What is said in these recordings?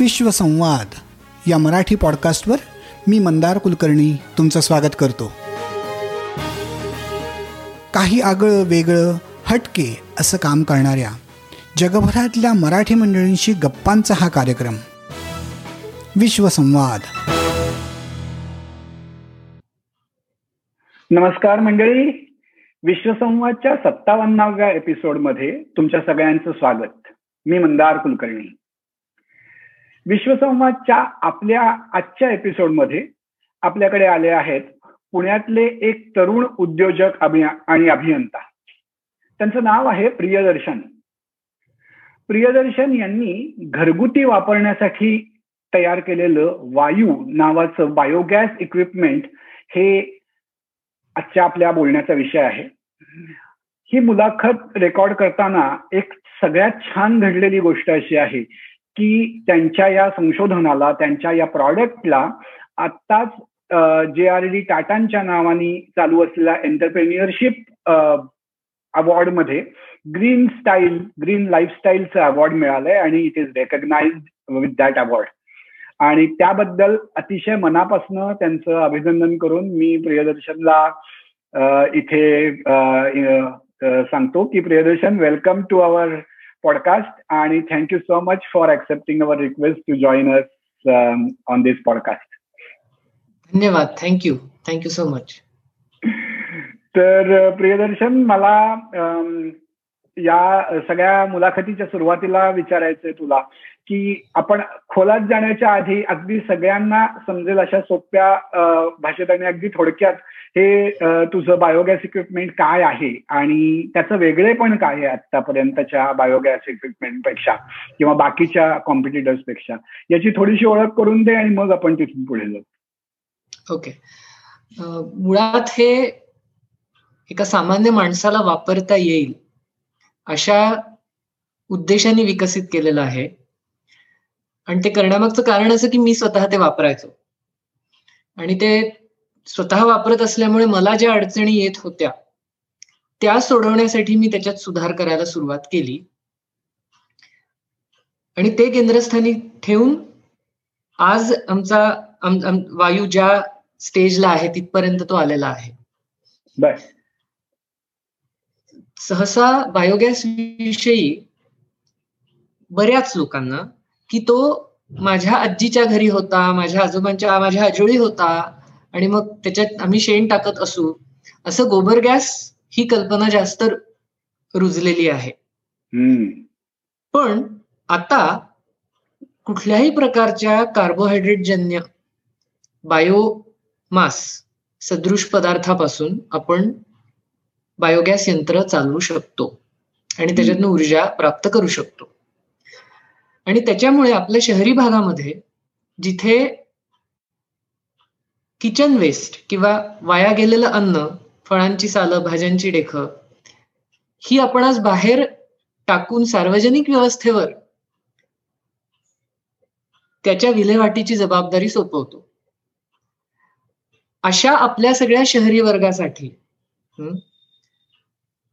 विश्वसंवाद या मराठी पॉडकास्टवर मी मंदार कुलकर्णी तुमचं स्वागत करतो. काही आगळं वेगळं हटके असं काम करणाऱ्या जगभरातल्या मराठी मंडळींशी गप्पांचा हा कार्यक्रम. विश्वसंवाद. नमस्कार मंडळी. विश्वसंवादच्या सत्तावन्नाव्या एपिसोडमध्ये तुमच्या सगळ्यांचं स्वागत. मी मंदार कुलकर्णी. विश्वसंवादच्या आपल्या आजच्या एपिसोडमध्ये आपल्याकडे आले आहेत पुण्यातले एक तरुण उद्योजक आणि अभियंता. त्यांचं नाव आहे प्रियदर्शन. प्रियदर्शन यांनी घरगुती वापरण्यासाठी तयार केलेलं वायू नावाचं बायोगॅस इक्विपमेंट हे आजच्या आपल्या बोलण्याचा विषय आहे. ही मुलाखत रेकॉर्ड करताना एक सगळ्यात छान घडलेली गोष्ट अशी आहे की त्यांच्या या संशोधनाला त्यांच्या या प्रॉडक्टला आत्ताच जे आर डी टाटांच्या नावाने चालू असलेल्या एंटरप्रेन्युअरशिप अवॉर्डमध्ये ग्रीन स्टाईल ग्रीन लाईफस्टाईलचं अवॉर्ड मिळालंय आणि it is recognize with that award. आणि त्याबद्दल अतिशय मनापासनं त्यांचं अभिनंदन करून मी प्रियदर्शनला इथे सांगतो की Priyadarshan welcome to our podcast आणि thank you so much for accepting our request to join us on this podcast धन्यवाद. Thank you thank you so much तर प्रियदर्शन मला या सगळ्या मुलाखतीच्या सुरुवातीला विचारायचंय तुला की आपण खोलात जाण्याच्या आधी अगदी सगळ्यांना समजेल अशा सोप्या भाषेत आणि अगदी थोडक्यात हे तुझं बायोगॅस इक्विपमेंट काय आहे? आणि त्याचं वेगळेपण काय आहे आतापर्यंतच्या बायोगॅस इक्विपमेंटपेक्षा किंवा बाकीच्या कॉम्पिटिटर्सपेक्षा? याची थोडीशी ओळख करून दे आणि मग आपण तिथून पुढे जाऊ. ओके मुळात हे एका सामान्य माणसाला वापरता येईल अशा उद्देशाने विकसित केलेलं आहे. आणि ते करण्यामागचं कारण असं की मी स्वतः ते वापरायचो. आणि ते स्वतः वापरत असल्यामुळे मला ज्या अडचणी येत होत्या त्या सोडवण्यासाठी मी त्याच्यात सुधार करायला सुरुवात केली. आणि ते केंद्रस्थानी ठेवून आज आमचा वायू ज्या स्टेजला आहे तिथपर्यंत तो आलेला आहे. सहसा बायोगॅस विषयी बऱ्याच लोकांना की तो माझ्या आजीच्या घरी होता माझ्या आजोबांच्या माझ्या आजोळी होता आणि मग त्याच्यात आम्ही शेण टाकत असू असं गोबर गॅस ही कल्पना जास्त रुजलेली आहे. पण आता कुठल्याही प्रकारच्या कार्बोहायड्रेट जन्य बायो मास सदृश पदार्थापासून आपण बायोगॅस यंत्र चालवू शकतो आणि त्याच्यातनं ऊर्जा प्राप्त करू शकतो. आणि त्याच्यामुळे आपल्या शहरी भागामध्ये जिथे किचन वेस्ट किंवा वाया गेलेलं अन्न फळांची सालं भाज्यांची डेख ही आपण आज बाहेर टाकून सार्वजनिक व्यवस्थेवर त्याच्या विल्हेवाटीची जबाबदारी सोपवतो. अशा आपल्या सगळ्या शहरी वर्गासाठी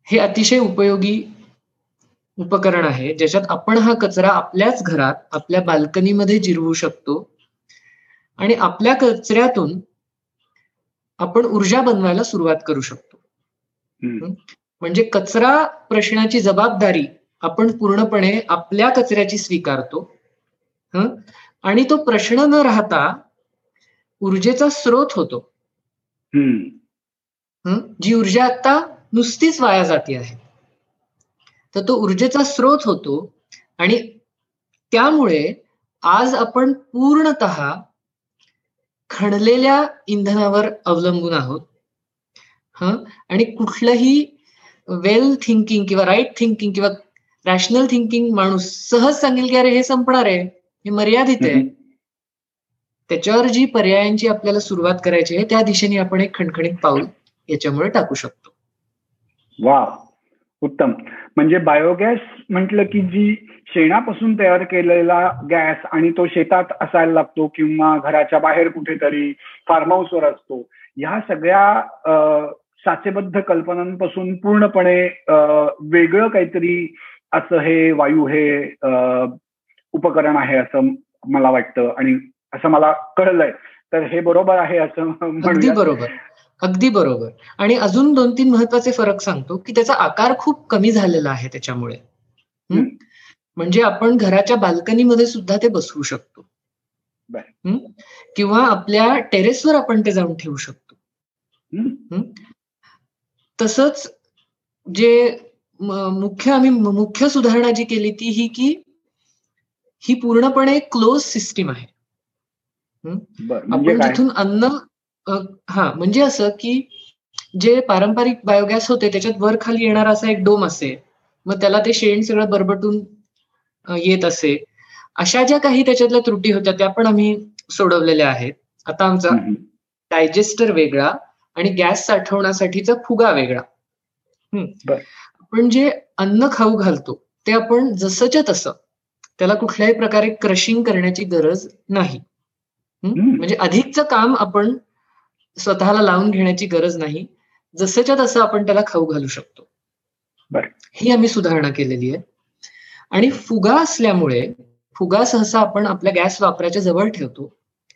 हे अतिशय उपयोगी उपकरण आहे ज्याच्यात आपण हा कचरा आपल्याच घरात आपल्या बाल्कनीमध्ये जिरवू शकतो आणि आपल्या कचऱ्यातून आपण ऊर्जा बनवायला सुरुवात करू शकतो. म्हणजे कचरा प्रश्नाची जबाबदारी आपण पूर्णपणे आपल्या कचऱ्याची स्वीकारतो. आणि तो प्रश्न न राहता ऊर्जेचा स्रोत होतो. जी ऊर्जा आता नुसतीच वाया जाती आहे. तर तो ऊर्जेचा स्रोत होतो आणि त्यामुळे आज आपण पूर्णत खणलेल्या इंधनावर अवलंबून आहोत. ह? आणि कुठलंही वेल थिंकिंग किंवा राईट थिंकिंग किंवा रॅशनल थिंकिंग माणूस सहज सांगेल की अरे हे संपणार आहे हे मर्यादित आहे. त्याच्यावर जी पर्यायांची आपल्याला सुरुवात करायची आहे त्या दिशेने आपण एक खणखणीत पाऊल याच्यामुळे टाकू शकतो. वा उत्तम. म्हणजे बायोगॅस म्हटलं की जी शेणापासून तयार केलेला गॅस आणि तो शेतात असायला लागतो किंवा घराच्या बाहेर कुठेतरी फार्म हाऊसवर असतो. ह्या सगळ्या साचेबद्ध कल्पनांपासून पूर्णपणे वेगळं काहीतरी असं हे वायू हे उपकरण आहे असं मला वाटतं आणि असं मला कळलंय. तर हे बरोबर आहे असं अगदी बरोबर. अगदी बरोबर. आणि अजून दोन तीन महत्त्वाचे फरक सांगतो की त्याचा आकार खूप कमी झालेला आहे त्याच्यामुळे. म्हणजे आपण घराच्या बाल्कनीमध्ये सुद्धा ते बसवू शकतो. किंवा आपल्या टेरेसवर आपण ते जाऊन ठेवू शकतो. तसंच जे मुख्य आम्ही मुख्य सुधारणा जी केली ती ही की ही पूर्णपणे क्लोज सिस्टीम आहे. म्हणजे आपण तिथून अन्न हा म्हणजे असं की जे पारंपरिक बायोगॅस होते त्याच्यात वर खाली येणारा असा एक डोम असे मग त्याला ते शेण सगळं बरबटून येत असे. अशा ज्या काही त्याच्यातल्या त्रुटी होत्या त्या पण आम्ही सोडवलेल्या आहेत. आता आमचा डायजेस्टर वेगळा आणि गॅस साठवण्यासाठीचा फुगा वेगळा. आपण जे अन्न खाऊ घालतो ते आपण जसंच्या तसं त्याला कुठल्याही प्रकारे क्रशिंग करण्याची गरज नाही. म्हणजे अधिकचं काम आपण स्वतःला लावून घेण्याची गरज नाही. जसंच्या तसं आपण त्याला खाऊ घालू शकतो. ही आम्ही सुधारणा केलेली आहे. आणि फुगा असल्यामुळे फुगा सहसा आपण आपल्या गॅस वापराच्या जवळ ठेवतो.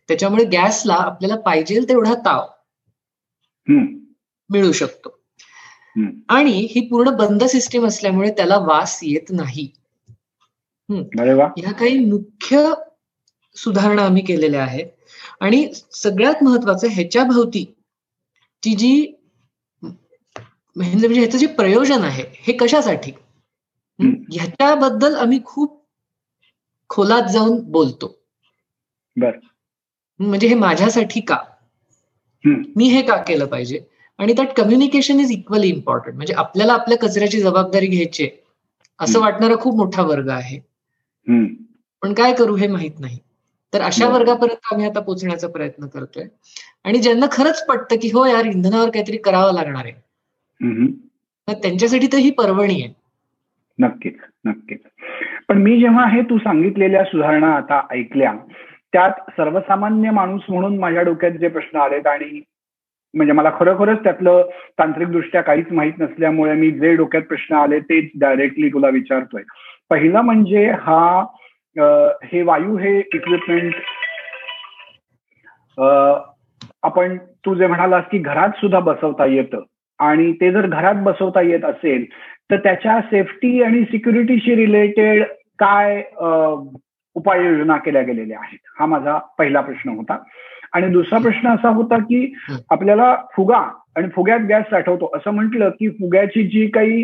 त्याच्यामुळे गॅसला आपल्याला पाहिजे तेवढा ताव मिळू शकतो. आणि ही पूर्ण बंद सिस्टीम असल्यामुळे त्याला वास येत नाही. ह्या काही मुख्य सुधारणा आम्ही केलेल्या आहेत. आणि सगळ्यात महत्वाचं ह्याच्या भोवती ती जी म्हणजे ह्याचं जे प्रयोजन आहे हे कशासाठी? ह्याच्याबद्दल आम्ही खूप खोलात जाऊन बोलतो. म्हणजे हे माझ्यासाठी का? मी हे का केलं पाहिजे? आणि त्यात कम्युनिकेशन इज इक्वली इम्पॉर्टंट म्हणजे आपल्याला आपल्या कचऱ्याची जबाबदारी घ्यायची असं वाटणारा खूप मोठा वर्ग आहे. पण काय करू हे माहीत नाही. तर अशा वर्गापर्यंत आम्ही आता पोहोचण्याचा प्रयत्न करतोय. आणि ज्यांना खरंच पटतं की हो यार इंधनावर काहीतरी करावं लागणार आहे. त्यांच्यासाठी तर ही पर्वणी आहे. नक्कीच नक्कीच. पण मी जेव्हा हे तू सांगितलेल्या सुधारणा आता ऐकल्या त्यात सर्वसामान्य माणूस म्हणून माझ्या डोक्यात जे प्रश्न आलेत आणि म्हणजे मला खरोखरच त्यातलं तांत्रिकदृष्ट्या काहीच माहीत नसल्यामुळे मी जे डोक्यात प्रश्न आले तेच डायरेक्टली तुला विचारतोय. पहिला म्हणजे हा हे वायू हे इक्विपमेंट आपण तू जे म्हणालास की घरात सुद्धा बसवता येतं. आणि ते जर घरात बसवता येत असेल तर त्याच्या सेफ्टी आणि सिक्युरिटीशी रिलेटेड काय उपाययोजना केल्या गेलेल्या आहेत? हा माझा पहिला प्रश्न होता. आणि दुसरा प्रश्न असा होता की आपल्याला फुगा आणि फुग्यात गॅस साठवतो. असं म्हटलं की फुग्याची जी काही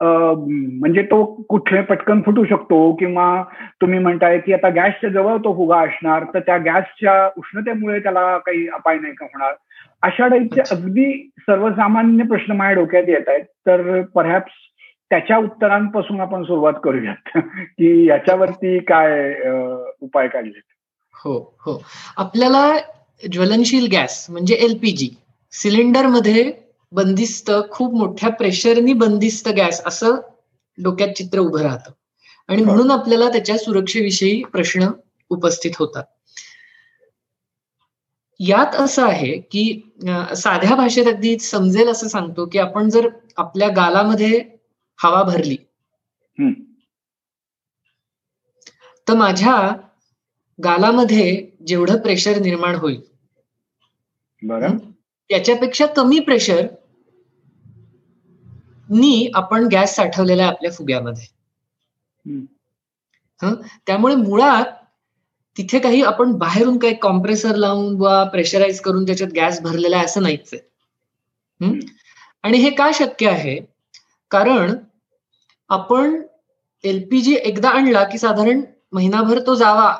म्हणजे तो कुठे पटकन फुटू शकतो किंवा तुम्ही म्हणताय की आता गॅसच्या जवळ तो फुगा असणार तर त्या गॅसच्या उष्णतेमुळे त्याला काही अपाय नाही का होणार? अशा टाईपचे अगदी सर्वसामान्य प्रश्न माझ्या डोक्यात येत आहेत. तर परहॅप्स त्याच्या उत्तरांपासून आपण सुरुवात करूयात. की याच्यावरती काय उपाय काढले हो हो. आपल्याला ज्वलनशील गॅस म्हणजे एलपीजी सिलेंडरमध्ये बंदिस्त खूप मोठ्या प्रेशरनी बंदिस्त गॅस असं डोक्यात चित्र उभं राहतं. आणि म्हणून आपल्याला त्याच्या सुरक्षेविषयी प्रश्न उपस्थित होतात. यात असं आहे की साध्या भाषेत अगदी समजेल असं सांगतो की आपण जर आपल्या गालामध्ये हवा भरली तर माझ्या गालामध्ये जेवढं प्रेशर निर्माण होईल त्याच्यापेक्षा कमी प्रेशर नी आपण गॅस साठवलेला आहे आपल्या फुग्यामध्ये. त्यामुळे मुळात तिथे काही आपण बाहेरून काही कॉम्प्रेसर लावून वा प्रेशराईज करून त्याच्यात गॅस भरलेला आहे असं नाहीच आहे. आणि हे का शक्य आहे? कारण आपण एलपीजी एकदा आणला की साधारण महिनाभर तो जावा.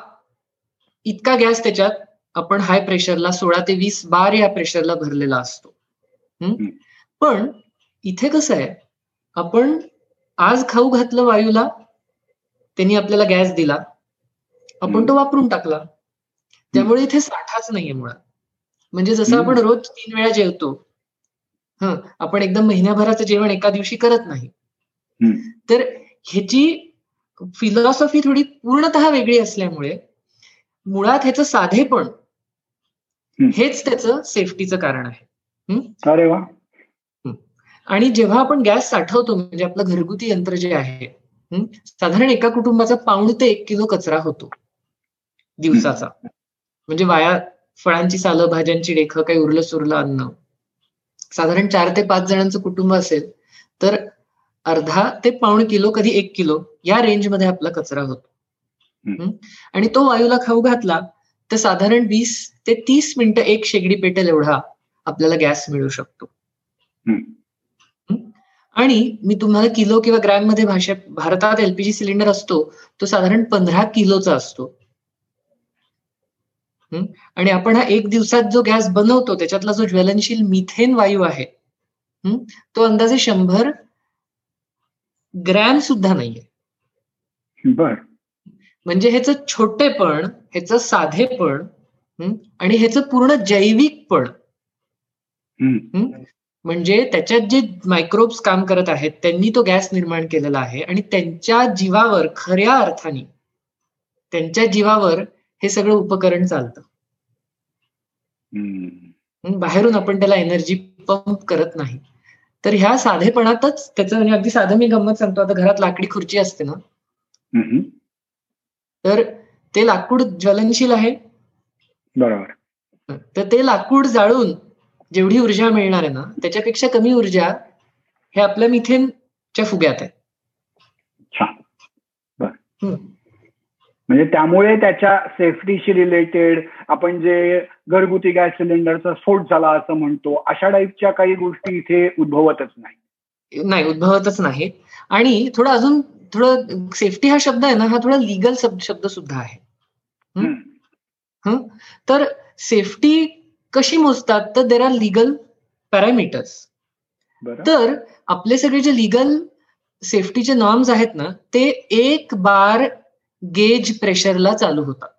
इतका गॅस त्याच्यात आपण हाय प्रेशरला सोळा ते वीस बार या प्रेशरला भरलेला असतो. पण इथे कसं आहे? आपण आज खाऊ घातलं वायूला त्यांनी आपल्याला गॅस दिला. आपण तो वापरून टाकला. त्यामुळे इथे साठाच नाहीये मुळात. म्हणजे जसं आपण रोज तीन वेळा जेवतो हा आपण एकदम महिन्याभराचं जेवण एका दिवशी करत नाही. तर ह्याची फिलॉसॉफी थोडी पूर्णतः वेगळी असल्यामुळे मुळात ह्याचं साधेपण हेच त्याचं सेफ्टीचं कारण आहे. अरे वा. आणि जेव्हा आपण गॅस साठवतो म्हणजे आपलं घरगुती यंत्र जे आहे साधारण एका कुटुंबाचा पाऊण ते एक किलो कचरा होतो. दिवसाचा. म्हणजे वाया फळांची सालं भाज्यांची रेख काही उरलं सुरलं अन्न. साधारण चार ते पाच जणांचं कुटुंब असेल तर अर्धा ते पाऊण किलो कधी एक किलो या रेंजमध्ये आपला कचरा होतो. आणि तो वायूला खाऊ घातला तर साधारण वीस ते तीस मिनिटं एक शेगडी पेटेल एवढा आपल्याला गॅस मिळू शकतो. आणि मी तुम्हाला किलो किंवा ग्रॅममध्ये भाषा भारतात एलपीजी सिलेंडर असतो तो साधारण पंधरा किलोचा असतो. आणि आपण हा एक दिवसात जो गॅस बनवतो त्याच्यातला जो ज्वलनशील मिथेन वायू आहे तो अंदाजे शंभर ग्रॅम सुद्धा नाहीये. बर. म्हणजे ह्याचं छोटेपण ह्याचं साधेपण आणि ह्याचं पूर्ण जैविकपण म्हणजे त्याच्यात जे मायक्रोब्स काम करत आहेत त्यांनी तो गॅस निर्माण केलेला आहे आणि त्यांच्या जीवावर खऱ्या अर्थाने त्यांच्या जीवावर हे सगळं उपकरण चालतं. बाहेरून आपण त्याला एनर्जी पंप करत नाही. तर ह्या साधेपणातच त्याचं म्हणजे अगदी साधं मी गंमत सांगतो आता घरात लाकडी खुर्ची असते ना. तर ते लाकूड ज्वलनशील आहे. बरोबर. तर ते लाकूड जाळून जेवढी ऊर्जा मिळणार आहे ना त्याच्यापेक्षा कमी ऊर्जा हे आपल्या मिथेनच्या फुग्यात आहे. म्हणजे त्यामुळे त्याच्या सेफ्टीशी रिलेटेड आपण जे घरगुती गॅस सिलेंडरचा स्फोट झाला असं म्हणतो अशा टाईपच्या काही गोष्टी इथे उद्भवतच नाही नाही उद्भवतच नाही आणि थोडं अजून थोडं सेफ्टी हा शब्द आहे ना हा थोडा लिगल शब्द सुद्धा आहे. तर सेफ्टी कशी मोजतात? तर देर आर लिगल पॅरामीटर्स तर आपले सगळे जे लिगल सेफ्टीचे नॉर्म्स आहेत ना ते एक बार गेज प्रेशरला चालू होतात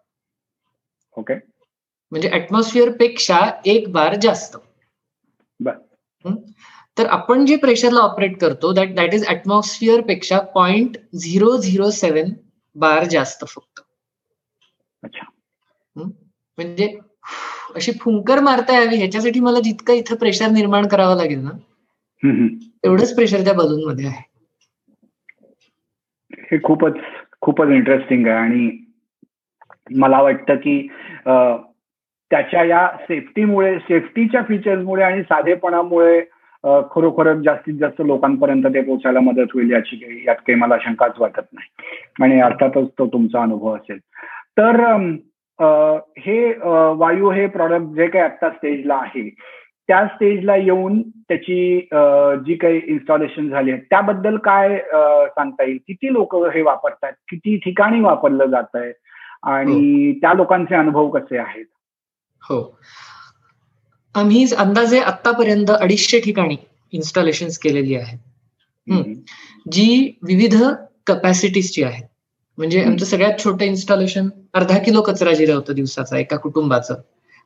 ओके म्हणजे ऍटमॉस्फिअरपेक्षा एक बार जास्त. तर आपण जे प्रेशरला ऑपरेट करतो that that is ऍटमॉस्फिअरपेक्षा point zero zero seven bar जास्त फक्त. अच्छा. म्हणजे अशी फुंकर मारता यावी ह्याच्यासाठी मला जितकं इथं प्रेशर निर्माण करावं लागेल ना तेवढंच प्रेशर त्या बलून मध्ये आहे. हे खूपच खूपच इंटरेस्टिंग आहे. आणि मला वाटतं की त्याच्या या सेफ्टीमुळे सेफ्टीच्या फीचर्समुळे आणि साधेपणामुळे खरोखरच जास्तीत जास्त लोकांपर्यंत ते पोहोचायला मदत होईल याची काही यात काही मला शंकाच वाटत नाही. आणि अर्थातच तो तुमचा अनुभव असेल. तर हे वायू हे प्रॉडक्ट जे काही आता स्टेजला आहे त्या स्टेजला येऊन त्याची जी काही इन्स्टॉलेशन झाली आहे त्याबद्दल काय सांगता येईल? किती लोक हे वापरतात किती ठिकाणी वापरलं जात आहे आणि त्या लोकांचे अनुभव कसे आहेत? हो. आम्ही अंदाजे आतापर्यंत अडीचशे ठिकाणी इन्स्टॉलेशन केलेली आहेत. जी विविध कपॅसिटीजची आहेत. म्हणजे आमचं सगळ्यात छोटं इन्स्टॉलेशन अर्धा किलो कचरा जिरवतं दिवसाचा एका कुटुंबाचं.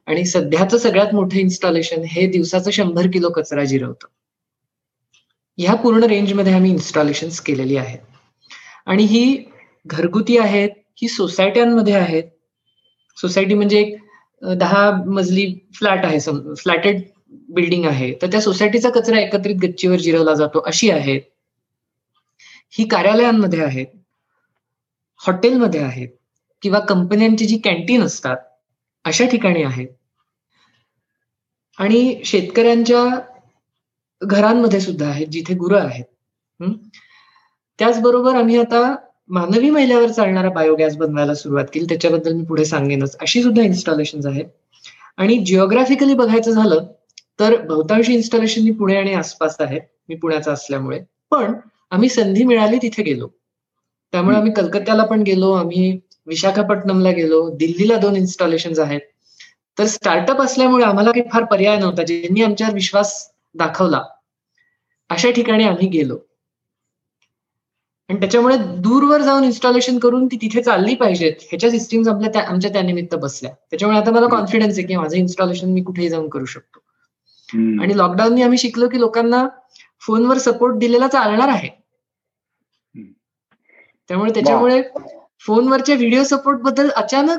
आणि सध्याचं सगळ्यात मोठं इन्स्टॉलेशन हे दिवसाचं शंभर किलो कचरा जिरवतं. ह्या पूर्ण रेंजमध्ये आम्ही इन्स्टॉलेशन केलेली आहेत. आणि ही घरगुती आहेत ही सोसायट्यांमध्ये आहेत. सोसायटी म्हणजे एक दहा मजली फ्लॅट आहे सम फ्लॅटेड बिल्डिंग आहे. तर त्या सोसायटीचा कचरा एकत्रित गच्चीवर जिरवला जातो अशी आहेत. ही कार्यालयांमध्ये आहेत. हॉटेलमध्ये आहेत. किंवा कंपन्यांची जी कॅन्टीन असतात अशा ठिकाणी आहेत. आणि शेतकऱ्यांच्या घरांमध्ये सुद्धा आहेत जिथे गुरं आहेत. त्याचबरोबर आम्ही आता मानवी महिल्यावर चालणारा बायोगॅस बनवायला सुरुवात केली. त्याच्याबद्दल मी पुढे सांगेनच. अशी सुद्धा इन्स्टॉलेशन आहेत. आणि जिओग्राफिकली बघायचं झालं तर बहुतांशी इन्स्टॉलेशन पुणे आणि आसपास आहेत. मी पुण्याचा असल्यामुळे. पण आम्ही संधी मिळाली तिथे गेलो. त्यामुळे आम्ही कलकत्त्याला पण गेलो. आम्ही विशाखापट्टणमला गेलो दिल्लीला दोन इन्स्टॉलेशन आहेत. तर स्टार्टअप असल्यामुळे आम्हाला काही फार पर्याय नव्हता ज्यांनी आमच्यावर विश्वास दाखवला. अशा ठिकाणी आम्ही गेलो. आणि त्याच्यामुळे दूरवर जाऊन इन्स्टॉलेशन करून ती तिथे चालली पाहिजेत ह्याच्या सिस्टीम्स आपल्या आमच्या त्यानिमित्त बसल्या. त्याच्यामुळे आता मला कॉन्फिडन्स आहे की माझं इन्स्टॉलेशन मी कुठेही जाऊन करू शकतो. आणि लॉकडाऊननी आम्ही शिकलो की लोकांना फोनवर सपोर्ट दिलेला चालणार आहे. त्यामुळे त्याच्यामुळे फोनवरच्या व्हिडिओ सपोर्टबद्दल अचानक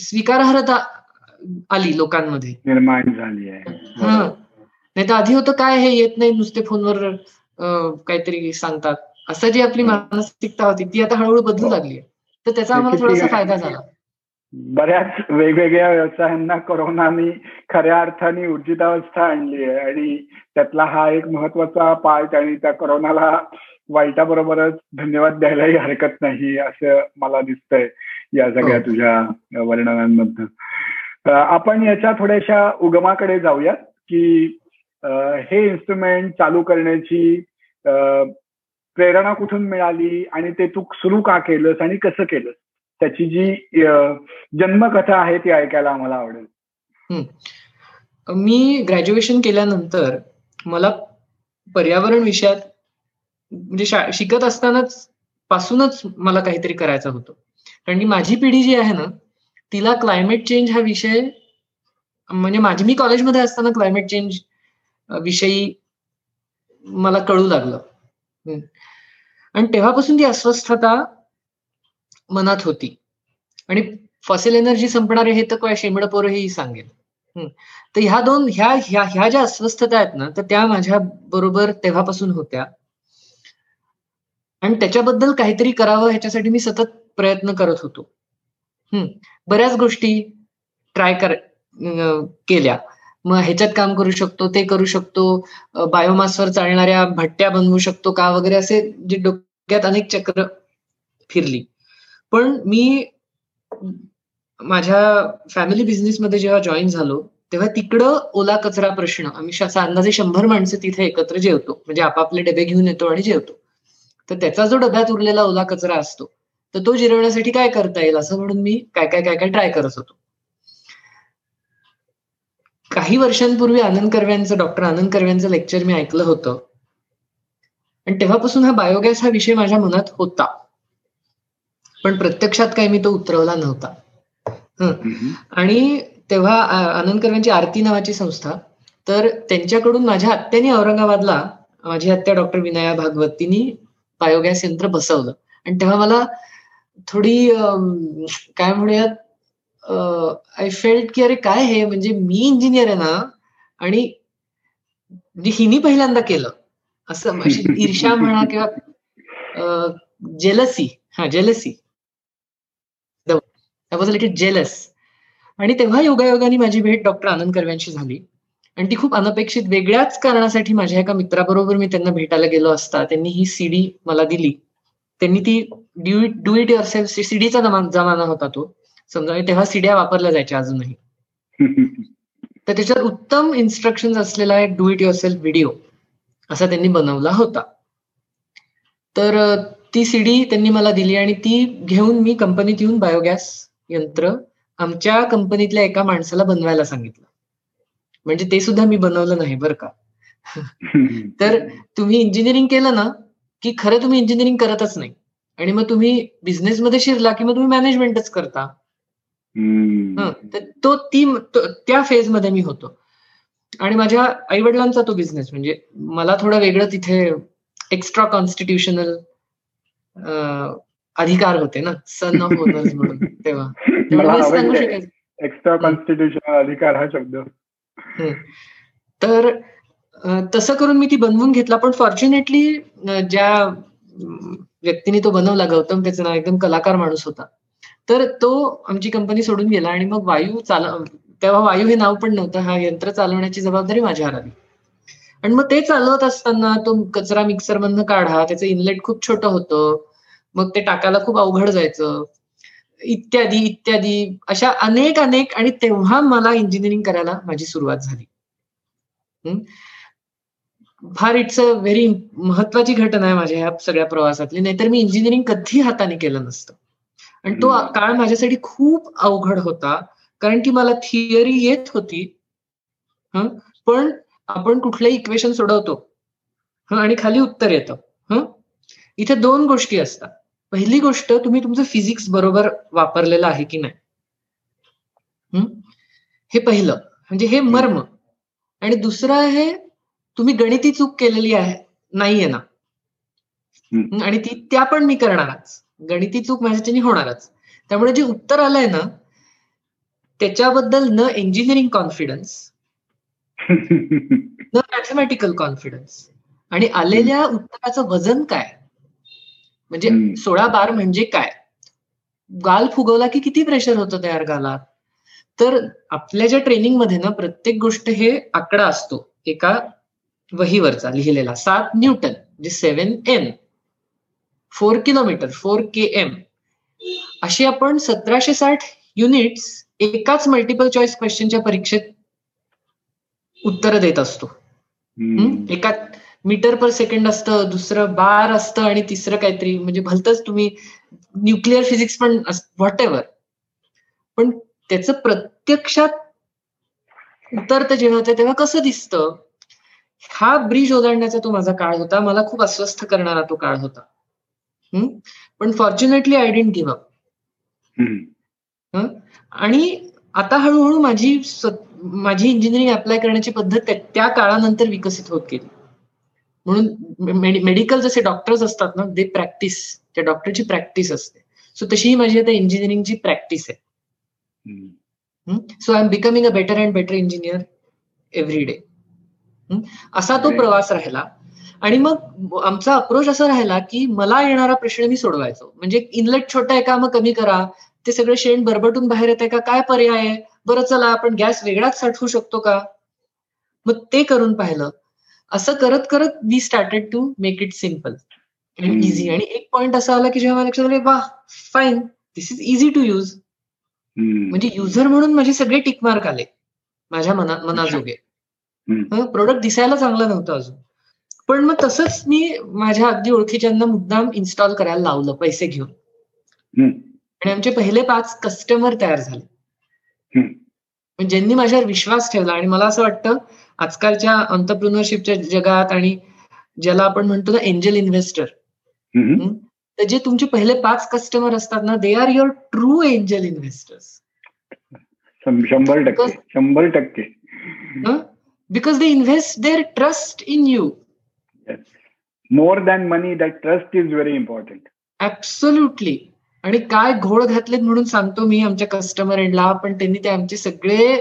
स्वीकारार्हता आली लोकांमध्ये. निर्माण झाली आहे. नाही तर आधी होतं काय हे येत नाही नुसते फोनवर काहीतरी सांगतात. असं जी आपली मानसिकता होती ती आता हळूहळू बदलू लागली तर त्याचा आम्हाला थोडासा फायदा झाला. बऱ्याच वेगवेगळ्या व्यवसायांना कोरोनाने खऱ्या अर्थाने ऊर्जितावस्था आणली आहे. आणि त्यातला हा एक महत्त्वाचा पार्ट आणि त्या कोरोनाला वाईटाबरोबरच धन्यवाद द्यायलाही हरकत नाही असं मला दिसतंय या सगळ्या हो. तुझ्या वर्णनांमधनं. आपण याच्या थोड्याशा उगमाकडे जाऊयात की हे इन्स्ट्रुमेंट चालू करण्याची प्रेरणा कुठून मिळाली आणि ते तू सुरू का केलंस आणि कसं केलंस? त्याची जी जन्मकथा आहे ती ऐकायला आम्हाला आवडेल. मी ग्रॅज्युएशन केल्यानंतर मला पर्यावरण विषयात म्हणजे शिकत असतानाच पासूनच मला काहीतरी करायचं होतं. कारण माझी पिढी जी आहे ना तिला क्लायमेट चेंज हा विषय म्हणजे माझी मी कॉलेजमध्ये असताना क्लायमेट चेंज विषयी मला कळू लागलं. आणि तेव्हापासून ती अस्वस्थता मनात होती. आणि फॉसिल एनर्जी संपणारे हे तर काय शेंबड पोरही सांगेल. तर ह्या दोन ह्या ह्या ह्या ज्या अस्वस्थता आहेत ना तर त्या माझ्या बरोबर तेव्हापासून होत्या. आणि त्याच्याबद्दल काहीतरी करावं ह्याच्यासाठी मी सतत प्रयत्न करत होतो. हम्म. बऱ्याच गोष्टी ट्राय कर केल्या. मग ह्याच्यात काम करू शकतो ते करू शकतो बायोमासवर चालणाऱ्या भट्ट्या बनवू शकतो का वगैरे असे जे डोक्यात अनेक चक्र फिरली. पण मी माझ्या फॅमिली बिझनेसमध्ये जेव्हा जॉईन झालो तेव्हा तिकडं ओला कचरा प्रश्न आम्ही अंदाजे शंभर माणसं तिथे एकत्र जेवतो. म्हणजे आपापले डबे घेऊन येतो आणि जेवतो. तर त्याचा जो डब्यात उरलेला ओला कचरा असतो तर तो जिरवण्यासाठी काय करता येईल? असं म्हणून मी काय काय काय काय ट्राय करत होतो. काही वर्षांपूर्वी आनंद कर्व्यांचं डॉक्टर आनंद कर्व्यांचं लेक्चर मी ऐकलं होतं. आणि तेव्हापासून हा बायोगॅस हा विषय माझ्या मनात होता. पण प्रत्यक्षात काही मी तो उतरवला नव्हता. आणि तेव्हा आनंद कर्व्यांची आरती नावाची संस्था तर त्यांच्याकडून माझ्या आत्याने औरंगाबादला माझी आत्या डॉक्टर विनया भागवत तिने बायोगॅस यंत्र बसवलं. आणि तेव्हा मला थोडी काय म्हणूयात आय फेल्ट की अरे काय हे? म्हणजे मी इंजिनियर आहे ना आणि म्हणजे हिनी पहिल्यांदा केलं. असं ईर्षा म्हणा किंवा जेलसी हा जेलसी लिटल जेलस आणि तेव्हा योगायोगाने माझी भेट डॉक्टर आनंद कर्व्यांशी झाली. आणि ती खूप अनपेक्षित वेगळ्याच कारणासाठी माझ्या एका मित्राबरोबर मी त्यांना भेटायला गेलो असता. त्यांनी ही सीडी मला दिली. त्यांनी ती do do it yourself सीडीचा जमाना होता तो. समजा तेव्हा सीड्या वापरल्या जायच्या अजूनही. तर त्याच्यात उत्तम इन्स्ट्रक्शन असलेला एक do it yourself video असा त्यांनी बनवला होता. तर ती सीडी त्यांनी मला दिली आणि ती घेऊन मी कंपनीत येऊन बायोगॅस यंत्र आमच्या कंपनीतल्या एका माणसाला बनवायला सांगितलं. म्हणजे ते सुद्धा मी बनवलं नाही बरं का. तर तुम्ही इंजिनिअरिंग केलं ना की खरं तुम्ही इंजिनिअरिंग करतच नाही. आणि मग तुम्ही बिझनेसमध्ये शिरला की मग तुम्ही मॅनेजमेंटच करता. तर तो ती त्या फेजमध्ये मी होतो. आणि माझ्या आई वडिलांचा तो बिझनेस म्हणजे मला थोडं वेगळं तिथे एक्स्ट्रा कॉन्स्टिट्युशनल अधिकार होते ना. सन ऑफ ओनर्स म्हणून तेव्हा. एक्स्ट्रा कॉन्स्टिट्युशनल अधिकार हा शब्द. तर तसं करून मी ती बनवून घेतला पण फॉर्च्युनेटली ज्या व्यक्तीने तो बनवला गौतम त्याचं नाव एकदम कलाकार माणूस होता. तर तो आमची कंपनी सोडून गेला आणि मग वायू चाल तेव्हा वायू हे नाव पण नव्हतं हा यंत्र चालवण्याची जबाबदारी माझ्यावर आली आणि मग ते चालवत असताना तो कचरा मिक्सर मधनं काढा त्याचं इनलेट खूप छोटं होतं. मग ते टाकायला खूप अवघड जायचं. इत्यादी इत्यादी अशा अनेक अनेक आणि तेव्हा मला इंजिनिअरिंग करायला माझी सुरुवात झाली. फार इट्स अ व्हेरी महत्वाची घटना आहे माझ्या ह्या सगळ्या प्रवासातली. नाहीतर मी इंजिनिअरिंग कधी हाताने केलं नसतं. आणि तो काळ माझ्यासाठी खूप अवघड होता. कारण की मला थिअरी येत होती. पण आपण कुठलंही इक्वेशन सोडवतो. आणि खाली उत्तर येतं. इथे दोन गोष्टी असतात. पहिली गोष्ट तुम्ही तुमचं फिजिक्स बरोबर वापरलेलं आहे की नाही? हे? पहिलं. म्हणजे हे मर्म. आणि दुसरं आहे तुम्ही गणिती चूक केलेली आहे नाहीये ना? आणि ती त्या पण मी करणारच. गणिती चूक माझ्याच्याने होणारच. त्यामुळे जे उत्तर आलंय ना त्याच्याबद्दल न इंजिनिअरिंग कॉन्फिडन्स न मॅथमॅटिकल कॉन्फिडन्स आणि आलेल्या उत्तराचं वजन काय? म्हणजे सोळा बार म्हणजे काय? गाल फुगवला की किती प्रेशर होतं तयार गालात तर आपल्या ज्या ट्रेनिंगमध्ये ना प्रत्येक गोष्ट हे आकडा असतो. एका वहीवरचा लिहिलेला. सात न्यूटन म्हणजे seven N four kilometre four K M अशी आपण सतराशे साठ युनिट्स एकाच मल्टिपल चॉईस क्वेश्चनच्या परीक्षेत उत्तर देत असतो. एका मीटर पर सेकंड असतं दुसरं बार असतं आणि तिसरं काहीतरी. म्हणजे भलतच तुम्ही न्यूक्लिअर फिजिक्स पण व्हॉट एव्हर पण त्याचं प्रत्यक्षात उतरतं जेव्हा होतं तेव्हा कसं दिसतं? हा ब्रिज ओलांडण्याचा तो माझा काळ होता. मला खूप अस्वस्थ करणारा तो काळ होता. पण fortunately I didn't give up आणि आता हळूहळू माझी माझी इंजिनिअरिंग अप्लाय करण्याची पद्धत त्या काळानंतर विकसित होत गेली. म्हणून मेडिकल जसे डॉक्टर्स असतात ना दे प्रॅक्टिस त्या डॉक्टरची प्रॅक्टिस असते. सो तशी माझी आता इंजिनिअरिंगची प्रॅक्टिस आहे. So I am becoming a better and better engineer every day असा तो प्रवास राहिला. आणि मग आमचा अप्रोच असा राहिला की मला येणारा प्रश्न मी सोडवायचो. म्हणजे इनलेट छोटा आहे का? मग कमी करा. ते सगळे शेण बरबटून बाहेर येत आहे का? काय पर्याय आहे? बरं चला आपण गॅस वेगळाच साठवू शकतो का? मग ते करून पाहिलं. असं करत करत we started to make it simple आणि इझी आणि एक पॉइंट असा आला की जेव्हा मला लक्षात आले वा fine this is easy to use म्हणजे युजर म्हणून माझे सगळे टिकमार्क आले माझ्या मना मनाजोगे. प्रोडक्ट दिसायला चांगलं नव्हतं अजून. पण मग तसंच मी माझ्या अगदी ओळखीच्यांना मुद्दाम इन्स्टॉल करायला लावलं पैसे घेऊन. आणि आमचे पहिले पाच कस्टमर तयार झाले. ज्यांनी माझ्यावर विश्वास ठेवला आणि मला असं वाटतं आजकालच्या अंतप्रनरशिपच्या जगात आणि ज्याला आपण म्हणतो ना एंजल इन्व्हेस्टर तर जे तुमचे पहिले पाच कस्टमर असतात ना they are your true angel investors शंभर टक्के शंभर टक्के. Because they invest their trust in you more than money that trust is very important absolutely आणि काय घोळ घातलेत म्हणून सांगतो मी आमच्या कस्टमर एंडला पण त्यांनी ते आमचे सगळे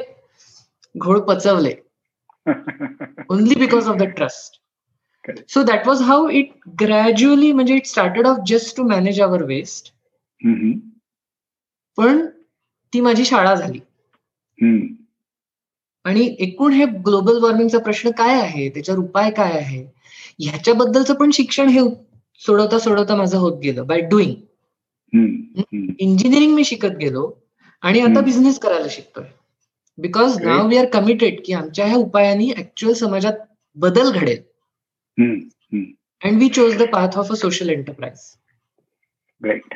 घोळ पचवले. Only because of the trust so that was how it gradually म्हणजे it started off just to manage our waste पण ती माझी शाळा झाली. आणि एकूण हे ग्लोबल वॉर्मिंगचा प्रश्न काय आहे? त्याच्यावर उपाय काय आहे? ह्याच्याबद्दलचं पण शिक्षण हे सोडवता सोडवता माझं होत गेलं बाय डुईंग इंजिनिअरिंग मी शिकत गेलो आणि आता बिझनेस करायला शिकतोय. Because now we are committed की आमच्या ह्या उपायांनी ऍक्च्युअल समाजात बदल घडेल. And we chose the path of a social enterprise great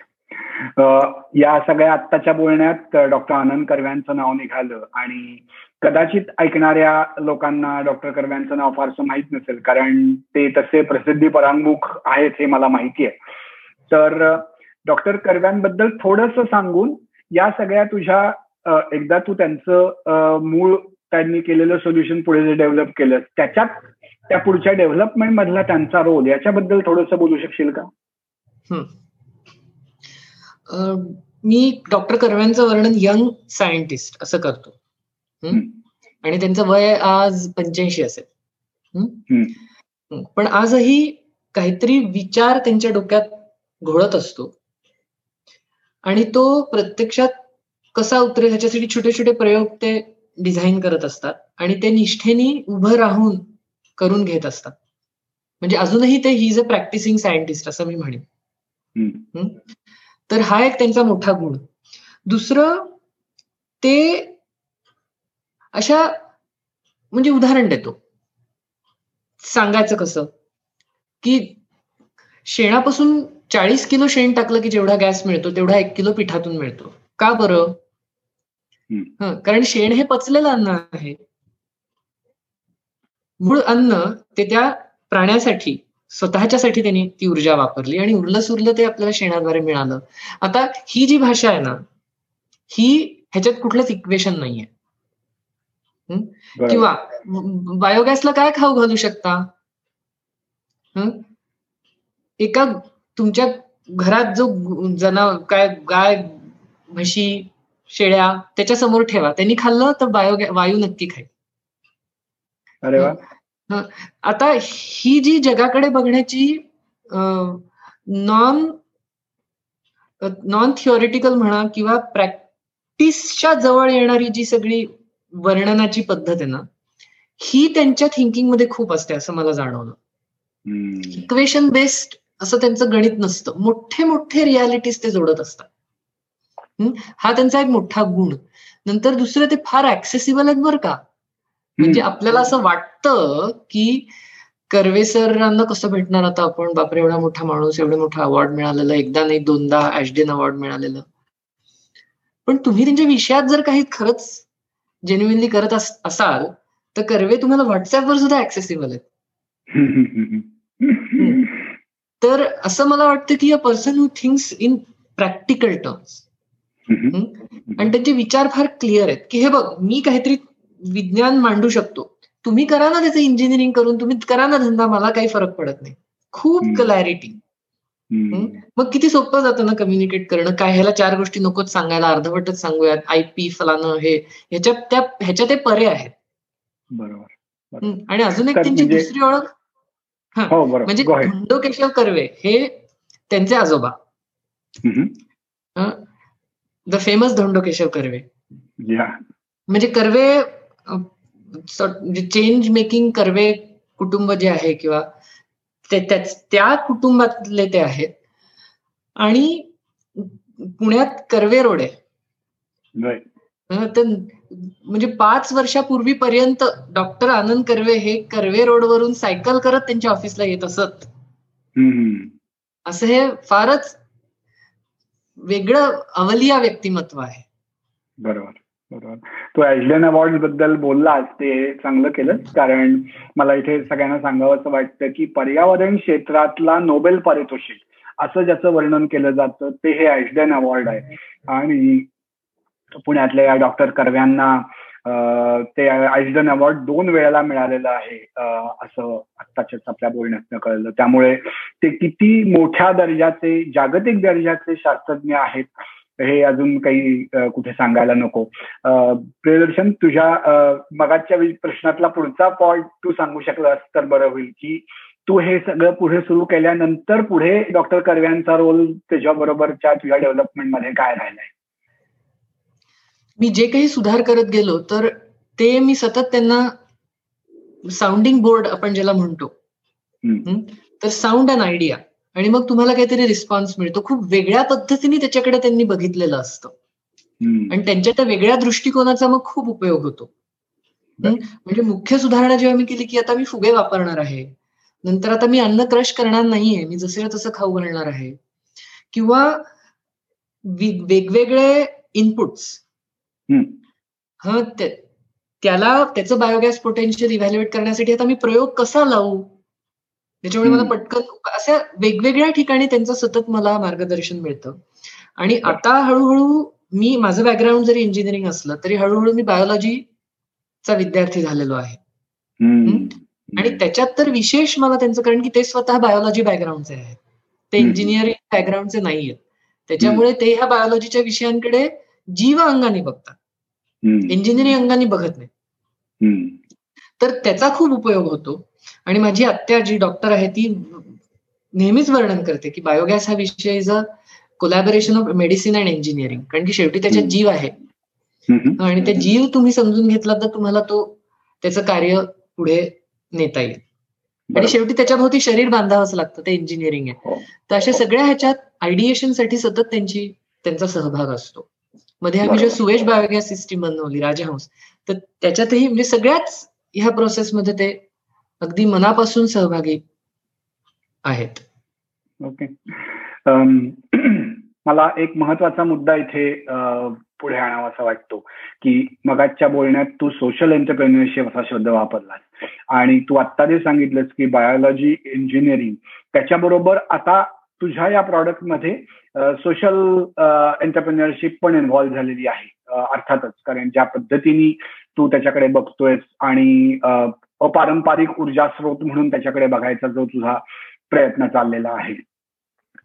या सगळ्या आत्ताच्या बोलण्यात डॉक्टर आनंद कर्व्यांचं नाव निघालं आणि कदाचित ऐकणाऱ्या लोकांना डॉक्टर कर्व्यांचं नाव फारसं माहीत नसेल कारण ते तसे प्रसिद्धी परांगमुख आहेत हे मला माहिती आहे. तर डॉक्टर कर्व्यांबद्दल थोडस सांगून या सगळ्या तुझ्या एकदा तू त्यांचं मूळ त्यांनी केलेलं सोल्युशन पुढे जे डेव्हलप केलं त्याच्यात त्या पुढच्या डेव्हलपमेंट मधला त्यांचा रोल याच्याबद्दल थोडस बोलू शकशील का? मी डॉक्टर कर्व्यांचं वर्णन यंग सायंटिस्ट असं करतो. आणि त्यांचं वय आज पंच्याऐंशी असेल. पण आजही काहीतरी विचार त्यांच्या डोक्यात घोळत असतो. आणि तो प्रत्यक्षात कसा उतरेल ह्याच्यासाठी छोटे छोटे प्रयोग ते डिझाईन करत असतात आणि ते निष्ठेनी उभं राहून करून घेत असतात. म्हणजे अजूनही ते he is a practising scientist असं मी म्हणेन. तर हा एक त्यांचा मोठा गुण. दुसरं ते अशा म्हणजे उदाहरण देतो. सांगायचं कसं? की शेणापासून चाळीस किलो शेण टाकलं की जेवढा गॅस मिळतो तेवढा एक किलो पिठातून मिळतो. का बरं? कारण शेण हे पचलेलं अन्न आहे. मूळ अन्न ते त्या प्राण्यासाठी स्वतःच्यासाठी त्यांनी ती ऊर्जा वापरली आणि उरलं सुरलं ते आपल्याला शेणाद्वारे मिळालं. आता ही जी भाषा आहे ना ही ह्याच्यात कुठलंच इक्वेशन नाहीये. किंवा बायोगॅसला काय खाऊ घालू शकता? एका तुमच्या घरात जो जना काय गाय म्हशी शेळ्या त्याच्यासमोर ठेवा. त्यांनी खाल्लं तर बायो वायू नक्की खाईल. अरे आता ही जी जगाकडे बघण्याची नॉन नॉन थिओरिटिकल म्हणा किंवा प्रॅक्टिसच्या जवळ येणारी जी सगळी वर्णनाची पद्धत आहे ना ही त्यांच्या थिंकिंगमध्ये खूप असते असं मला जाणवलं. इक्वेशन बेस्ड असं त्यांचं गणित नसतं. मोठे मोठे रियालिटीज ते जोडत असतात. हा? त्यांचा एक मोठा गुण. नंतर दुसरं ते फार ऍक्सेसिबल आहेत बरं का. म्हणजे आपल्याला असं वाटतं की कर्वे सरांना कसं भेटणार आता आपण? बापरे एवढा मोठा माणूस एवढा मोठा अवॉर्ड मिळालेला एकदा नाही दोनदा ऍशडेन अवॉर्ड मिळालेलं. पण तुम्ही त्यांच्या विषयात जर काही खरंच जेन्युनली करत असाल तर कर्वे तुम्हाला व्हॉट्सअपवर सुद्धा ऍक्सेसिबल आहेत. तर असं मला वाटतं की a person who thinks in practical terms आणि त्यांचे विचार फार क्लिअर आहेत. की हे बघ मी काहीतरी विज्ञान मांडू शकतो. तुम्ही करा ना त्याचं इंजिनिअरिंग करून तुम्ही करा ना धंदा मला काही फरक पडत नाही. खूप क्लॅरिटी मग किती सोपं जातं ना कम्युनिकेट करणं? काय ह्याला चार गोष्टी नकोच सांगायला अर्धवटच सांगूयात. आय पी फलानं हे. ह्याच्या त्या ह्याच्या ते परे आहेत. बरोबर. आणि अजून एक त्यांची म्हणजे दुसरी ओळख? हो, म्हणजे केशव कर्वे हे त्यांचे आजोबा. द फेमस केशव कर्वे म्हणजे कर्वे चेंज मेकिंग कर्वे कुटुंब जे आहे किंवा त्या कुटुंबातले ते आहेत. आणि पुण्यात कर्वे रोड आहे. तर म्हणजे पाच वर्षापूर्वीपर्यंत डॉक्टर आनंद कर्वे हे कर्वे रोडवरून सायकल करत त्यांच्या ऑफिसला येत असत. असं हे फारच वेगळं अवलिया व्यक्तिमत्व आहे. बरोबर बरोबर. तू ऍशलेन अवॉर्डबद्दल बोललास ते चांगलं केलं कारण मला इथे सगळ्यांना सांगावं वाटतं की पर्यावरण क्षेत्रातला नोबेल पारितोषिक असं ज्याचं वर्णन केलं जातं ते हे ऍशलेन अवॉर्ड आहे. आणि पुण्यातल्या डॉक्टर कर्व्यांना ते आयजन अवॉर्ड दोन वेळेला मिळालेलं आहे असं आत्ताच्याच आपल्या बोलण्यातनं कळलं. त्यामुळे ते किती मोठ्या दर्जाचे जागतिक दर्जाचे शास्त्रज्ञ आहेत हे अजून काही कुठे सांगायला नको. प्रियदर्शन तुझ्या मगाच्या प्रश्नातला पुढचा पॉइंट तू सांगू शकलास तर बरं होईल की तू हे सगळं पुढे सुरू केल्यानंतर पुढे डॉक्टर कर्व्यांचा रोल त्याच्याबरोबरच्या तुझ्या डेव्हलपमेंटमध्ये काय राहिलाय? मी जे काही सुधार करत गेलो तर ते मी सतत त्यांना साऊंडिंग बोर्ड आपण ज्याला म्हणतो. तर साऊंड अँड आयडिया आणि मग तुम्हाला काहीतरी रिस्पॉन्स मिळतो. खूप वेगळ्या पद्धतीने त्याच्याकडे त्यांनी बघितलेलं असतं. आणि त्यांच्या त्या वेगळ्या दृष्टिकोनाचा मग खूप उपयोग होतो. म्हणजे मुख्य सुधारणा जेव्हा मी केली की आता मी फुगे वापरणार आहे. नंतर आता मी अन्न क्रश करणार नाहीये. मी जसे तसं खाऊ घालणार आहे. किंवा वेगवेगळे इनपुट्स हा त्याला त्याचं बायोगॅस पोटेन्शियल इव्हॅल्युएट करण्यासाठी आता मी प्रयोग कसा लावू? त्याच्यामुळे मला पटकन अशा वेगवेगळ्या ठिकाणी त्यांचं सतत मला मार्गदर्शन मिळतं. आणि आता हळूहळू मी माझं बॅकग्राऊंड जरी इंजिनिअरिंग असलं तरी हळूहळू मी बायोलॉजीचा विद्यार्थी झालेलो आहे. आणि त्याच्यात तर विशेष मला त्यांचं कारण की ते स्वतः बायोलॉजी बॅकग्राऊंडचे आहेत. ते इंजिनिअरिंग बॅकग्राऊंडचे नाहीयेत. त्याच्यामुळे ते ह्या बायोलॉजीच्या विषयांकडे जीव अंगाने बघतात. इंजिनिअरिंग अंगाने बघत नाही. तर त्याचा खूप उपयोग होतो. आणि माझी आत्या जी डॉक्टर आहे ती नेहमीच वर्णन करते की बायोगॅस हा विषय is a collaboration of medicine and engineering कारण की शेवटी त्याच्यात जीव आहे. आणि ते जीव तुम्ही समजून घेतला तर तुम्हाला तो त्याचं कार्य पुढे नेता येईल. आणि शेवटी त्याच्याभोवती शरीर बांधावंच लागतं ते इंजिनिअरिंग आहे. हो. तर अशा सगळ्या ह्याच्यात आयडिएशनसाठी सतत त्यांची त्यांचा सहभाग असतो. मध्ये आम्ही जे सुवेश बायोगॅस सिस्टीम बनवली राजहंस तर त्याच्यातही म्हणजे सगळ्याच ह्या प्रोसेसमध्ये ते अगदी मनापासून सहभागी आहेत. ओके. मला एक महत्त्वाचा मुद्दा इथे पुढे आणावा असा वाटतो की मगाच्या बोलण्यात तू सोशल एंटरप्रेन्युअरशिप असा शब्द वापरलास. आणि तू आत्ता जे सांगितलंस की बायोलॉजी इंजिनिअरिंग त्याच्याबरोबर आता तुझ्या या प्रॉडक्टमध्ये सोशल एंटरप्रेन्युअरशिप पण इन्व्हॉल्व्ह झालेली आहे. अर्थातच. कारण ज्या पद्धतीने तू त्याच्याकडे बघतोयस आणि अपारंपरिक ऊर्जा स्रोत म्हणून त्याच्याकडे बघायचा जो तुझा प्रयत्न चाललेला आहे.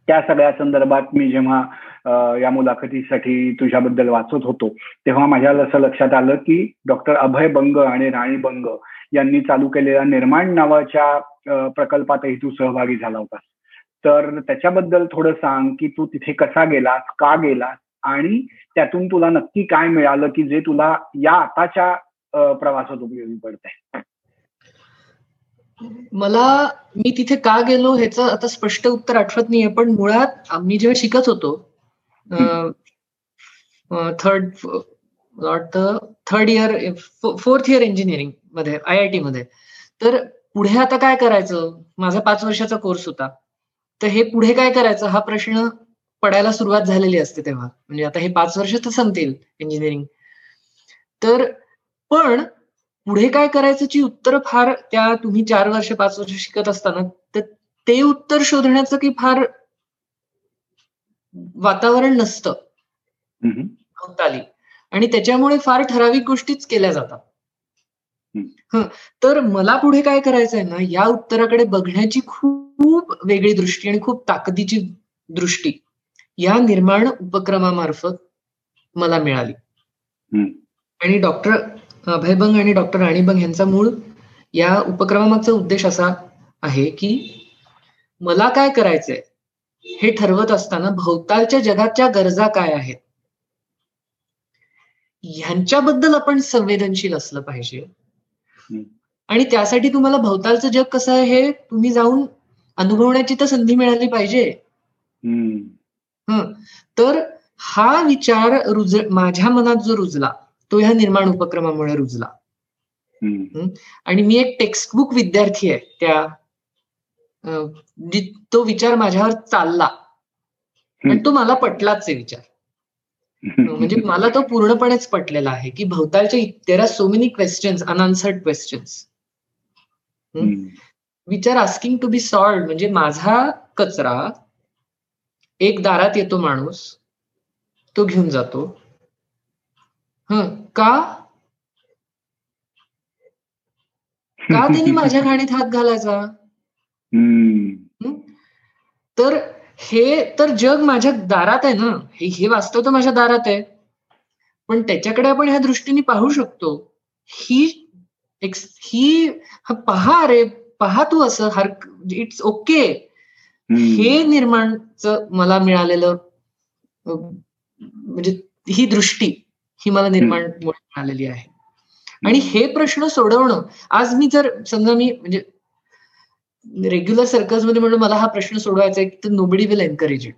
त्या सगळ्या संदर्भात मी जेव्हा या मुलाखतीसाठी तुझ्याबद्दल वाचत होतो तेव्हा माझ्या असं लक्षात आलं की डॉक्टर अभय बंग आणि राणी बंग यांनी चालू केलेल्या निर्माण नावाच्या प्रकल्पातही तू सहभागी झाला होतास. तर त्याच्याबद्दल थोडं सांग की तू तिथे कसा गेलास का गेलास आणि त्यातून तुला नक्की काय मिळालं की जे तुला या आताच्या प्रवासात उपयोगी पडतंय? मला मी तिथे का गेलो ह्याचं आता स्पष्ट उत्तर आठवत नाहीये पण मुळात आम्ही जेव्हा शिकत होतो थर्ड वाटतं थर्ड इयर फोर्थ इयर इंजिनिअरिंगमध्ये आय आय टी मध्ये. तर पुढे आता काय करायचं? माझा पाच वर्षाचा कोर्स होता. तर हे पुढे काय करायचं? हा प्रश्न पडायला सुरुवात झालेली असते तेव्हा. म्हणजे आता हे पाच वर्ष तर संपतील इंजिनिअरिंग तर पण पुढे काय करायचं? उत्तर फार त्या तुम्ही चार वर्ष पाच वर्ष शिकत असताना तर ते उत्तर शोधण्याचं की फार वातावरण नसतं. भोवताली आणि त्याच्यामुळे फार ठराविक गोष्टीच केल्या जातात. तर मला पुढे काय करायचंय ना या उत्तराकडे बघण्याची खूप वेगळी दृष्टी आणि खूप ताकदीची दृष्टी या निर्माण उपक्रमामार्फत मला मिळाली. आणि डॉक्टर अभयभंग आणि डॉक्टर राणीबंग यांचा मूळ या उपक्रमामागचा उद्देश असा आहे की मला काय करायचंय हे ठरवत असताना भोवतालच्या जगाच्या गरजा काय आहेत? ह्यांच्याबद्दल आपण संवेदनशील असलं पाहिजे. आणि त्यासाठी तुम्हाला भोवतालचं जग कसं आहे हे तुम्ही जाऊन अनुभवण्याची तर संधी मिळाली पाहिजे. तर हा विचार रुज माझ्या मनात जो रुजला तो ह्या निर्माण उपक्रमामुळे रुजला. आणि मी एक टेक्स्टबुक विद्यार्थी आहे त्या तो विचार माझ्यावर चालला. आणि तो मला पटलाच आहे विचार. म्हणजे मला तो पूर्णपणेच पटलेला आहे की भोवतालच्या there are so many questions unanswered questions विचार आस्किंग टू बी सॉल्ड म्हणजे माझा कचरा एक दारात येतो माणूस तो घेऊन जातो. ह? का? का त्यांनी माझ्या गाणीत हात घालायचा? तर हे तर जग माझ्या दारात आहे ना. हे हे वास्तव तर माझ्या दारात आहे. पण त्याच्याकडे आपण ह्या दृष्टीने पाहू शकतो. ही ही पहा रे पहा तू असं हर इट्स ओके हे निर्माणच मला मिळालेलं म्हणजे ही दृष्टी ही मला निर्माण मिळालेली आहे. आणि हे प्रश्न सोडवणं आज मी जर समजा मी म्हणजे रेग्युलर सर्कल्समध्ये म्हणून मला हा प्रश्न सोडवायचा आहे तर नोबडी विल एनकरेज इट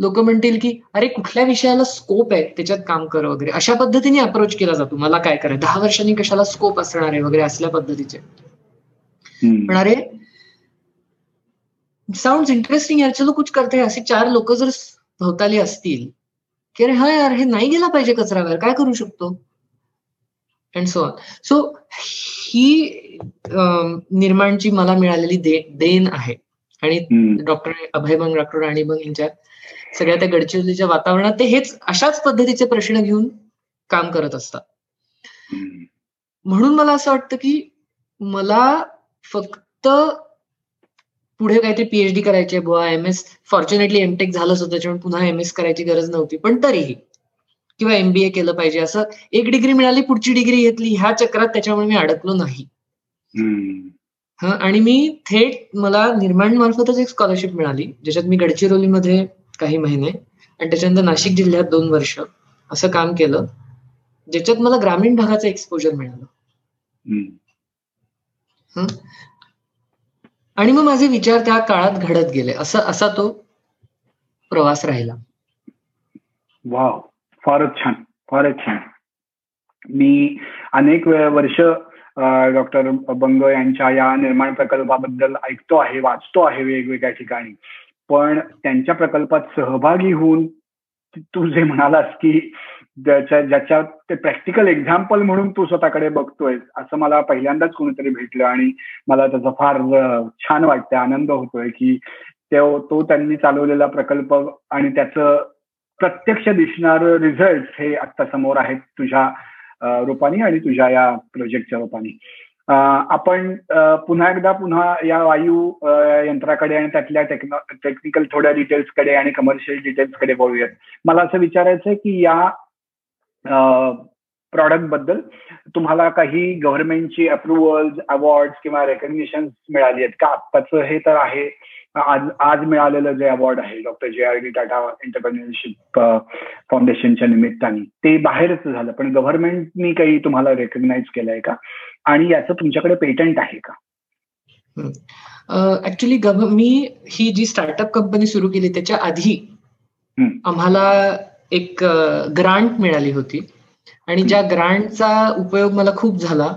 लोक म्हणतील की अरे कुठल्या विषयाला स्कोप आहे त्याच्यात काम कर वगैरे? अशा पद्धतीने अप्रोच केला जातो. मला काय करायचं? दहा वर्षांनी कशाला स्कोप असणार आहे वगैरे असल्या पद्धतीचे. पण अरे साऊंड इंटरेस्टिंग यार. चलो कुछ करते असे चार लोक जर भोवताली असतील की अरे हा यार हे नाही गेला पाहिजे कचरावर. काय करू शकतो? अँड सो ऑन सो ही निर्माणची मला मिळालेली दे देण आहे. आणि डॉक्टर अभयभंग डॉक्टर राणीबंग यांच्या सगळ्या त्या गडचिरोलीच्या वातावरणात ते हेच अशाच पद्धतीचे प्रश्न घेऊन काम करत असतात. म्हणून मला असं वाटतं की मला फक्त पुढे काहीतरी पीएचडी करायची बुवा एम एस फॉर्च्युनेटली एमटेक झालंच होतं त्याच्यामुळे पुन्हा एम एस करायची गरज नव्हती पण तरीही किंवा एमबीए केलं पाहिजे असं. एक डिग्री मिळाली पुढची डिग्री घेतली ह्या चक्रात त्याच्यामुळे मी अडकलो नाही. हा आणि मी थेट मला निर्माण मार्फतच एक स्कॉलरशिप मिळाली ज्याच्यात मी गडचिरोलीमध्ये काही महिने आणि त्याच्यानंतर नाशिक जिल्ह्यात दोन वर्ष असं काम केलं ज्याच्यात मला ग्रामीण भागाचं एक्सपोजर मिळालं. आणि मग माझे विचार त्या काळात घडत गेले असं असा तो प्रवास राहिला. वाव. फारच छान फारच छान. मी अनेक वर्ष डॉक्टर बंग यांच्या या निर्माण प्रकल्पाबद्दल ऐकतो आहे वाचतो आहे वेगवेगळ्या ठिकाणी. पण त्यांच्या प्रकल्पात सहभागी होऊन तू जे म्हणालास की ज्याच्या ज्याच्या ते प्रॅक्टिकल एक्झाम्पल म्हणून तू स्वतःकडे बघतोय असं मला पहिल्यांदाच कोणीतरी भेटलं आणि मला त्याचा फार छान वाटतं आनंद होतोय की तो त्यांनी चालवलेला प्रकल्प आणि त्याचं प्रत्यक्ष दिसणार रिझल्ट हे आता समोर आहेत तुझ्या रूपाने आणि तुझ्या या प्रोजेक्टच्या रूपाने. आपण पुन्हा एकदा पुन्हा या वायू यंत्राकडे आणि त्यातल्या टेक्नो टेक्निकल थोड्या डिटेल्सकडे आणि कमर्शियल डिटेल्सकडे बोलूयात. मला असं विचारायचं की या प्रॉडक्टबद्दल तुम्हाला काही गव्हर्नमेंटची अप्रुव्हल अवॉर्ड किंवा रेकग्निशन मिळाली आहेत का? आत्ताचं हे तर आहे. आज आज मिळालेलं जे अवॉर्ड आहे डॉक्टर जे आर डी टाटा एंटरप्रेन्युअरशिप फाउंडेशनच्या निमित्ताने ते बाहेरच झालं. पण गव्हर्नमेंटनी काही तुम्हाला रेकग्नाइज केलंय का? आणि याचं तुमच्याकडे पेटंट आहे का? ऍक्च्युली मी ही जी स्टार्टअप कंपनी सुरू केली त्याच्या आधी आम्हाला एक ग्रांट मिळाली होती. आणि ज्या ग्रांटचा उपयोग मला खूप झाला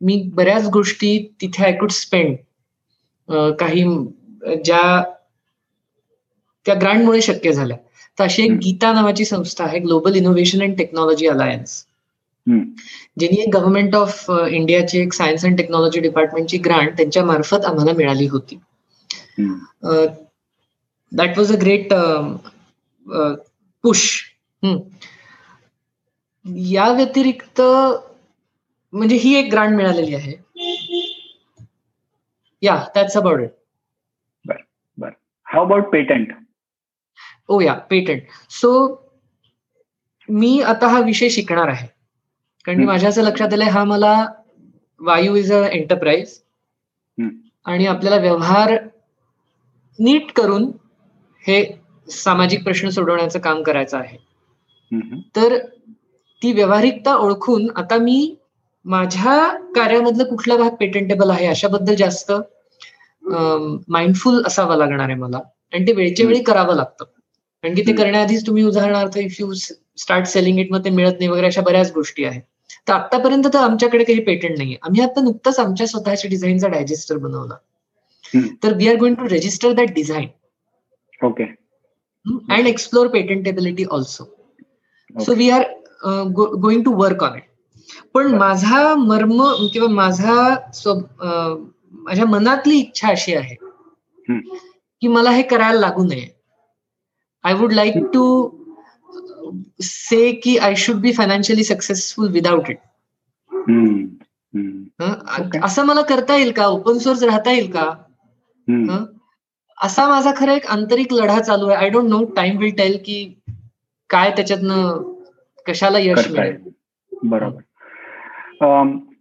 मी बऱ्याच गोष्टी तिथे आय कुड स्पेंड काही ज्या त्या ग्रांटमुळे शक्य झाल्या. तर अशी एक गीता नावाची संस्था आहे global innovation and technology alliance ज्यांनी एक गव्हर्नमेंट ऑफ इंडियाची एक सायन्स अँड टेक्नॉलॉजी डिपार्टमेंटची ग्रांट त्यांच्या मार्फत आम्हाला मिळाली होती. That was a great push या व्यतिरिक्त म्हणजे ही एक ग्रांट मिळालेली आहे. Yeah that's about it how about patent oh yeah patent so मी आता हा विषय शिकणार आहे. कारण माझ्या असं लक्षात आलंय हा मला वायू इज अ एंटरप्राइज आणि आपल्याला व्यवहार नीट करून हे सामाजिक प्रश्न सोडवण्याचं काम करायचं आहे. तर ती व्यवहारिकता ओळखून आता मी माझ्या कार्यामधलं कुठला भाग पेटंटेबल आहे अशाबद्दल जास्त माइंडफुल असावं लागणार आहे मला. आणि ते वेळच्या वेळी करावं लागतं. कारण की ते करण्याआधीच तुम्ही उदाहरणार्थ if you start selling it मग ते मिळत नाही वगैरे अशा बऱ्याच गोष्टी आहेत. तर आतापर्यंत तर आमच्याकडे काही पेटंट नाहीये. आम्ही आता नुकतंच आमच्या स्वतःच्या डिझाईनचा डायजेस्टर बनवला. तर we are going to register that design okay and explore patentability also so we are going to work on it पण माझा मर्म किंवा माझा माझ्या मनातली इच्छा अशी आहे की मला हे करायला लागू नये. I would like to say की I should be financially successful without it असं मला करता येईल का? ओपन सोर्स राहता येईल का? असा माझा खरं एक आंतरिक लढा चालू आहे. I don't know time will tell की काय त्याच्यातनं कशाला यश मिळेल. बरोबर.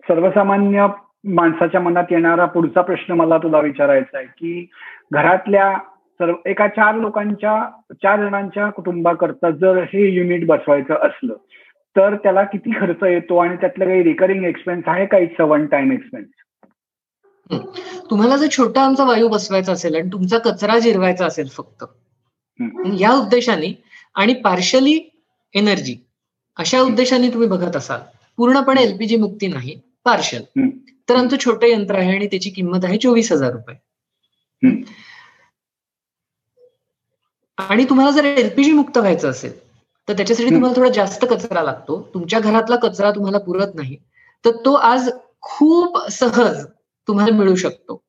सर्वसामान्य माणसाच्या मनात येणारा पुढचा प्रश्न मला तुला विचारायचा आहे की घरातल्या सर्व एका चार लोकांच्या चार जणांच्या कुटुंबाकरता जर हे युनिट बसवायचं असलं तर त्याला किती खर्च येतो आणि त्यातलं काही रिकरिंग एक्सपेन्स आहे का? इट्स वन टाइम एक्सपेन्स तुम्हाला जर छोटा आमचा वायू बसवायचा असेल आणि तुमचा कचरा जिरवायचा असेल फक्त या उद्देशाने आणि पार्शली एनर्जी अशा उद्देशाने तुम्ही बघत असाल. पूर्णपणे एलपीजी मुक्ती नाही पार्शल तर आमचं छोटं यंत्र आहे आणि त्याची किंमत आहे चोवीस हजार रुपये. आणि तुम्हाला जर एलपीजी मुक्त व्हायचं असेल तर त्याच्यासाठी तुम्हाला थोडा जास्त कचरा लागतो. तुमच्या घरातला कचरा तुम्हाला पुरत नाही. तर तो आज खूप सहज तुम्हाला मिळू शकतो.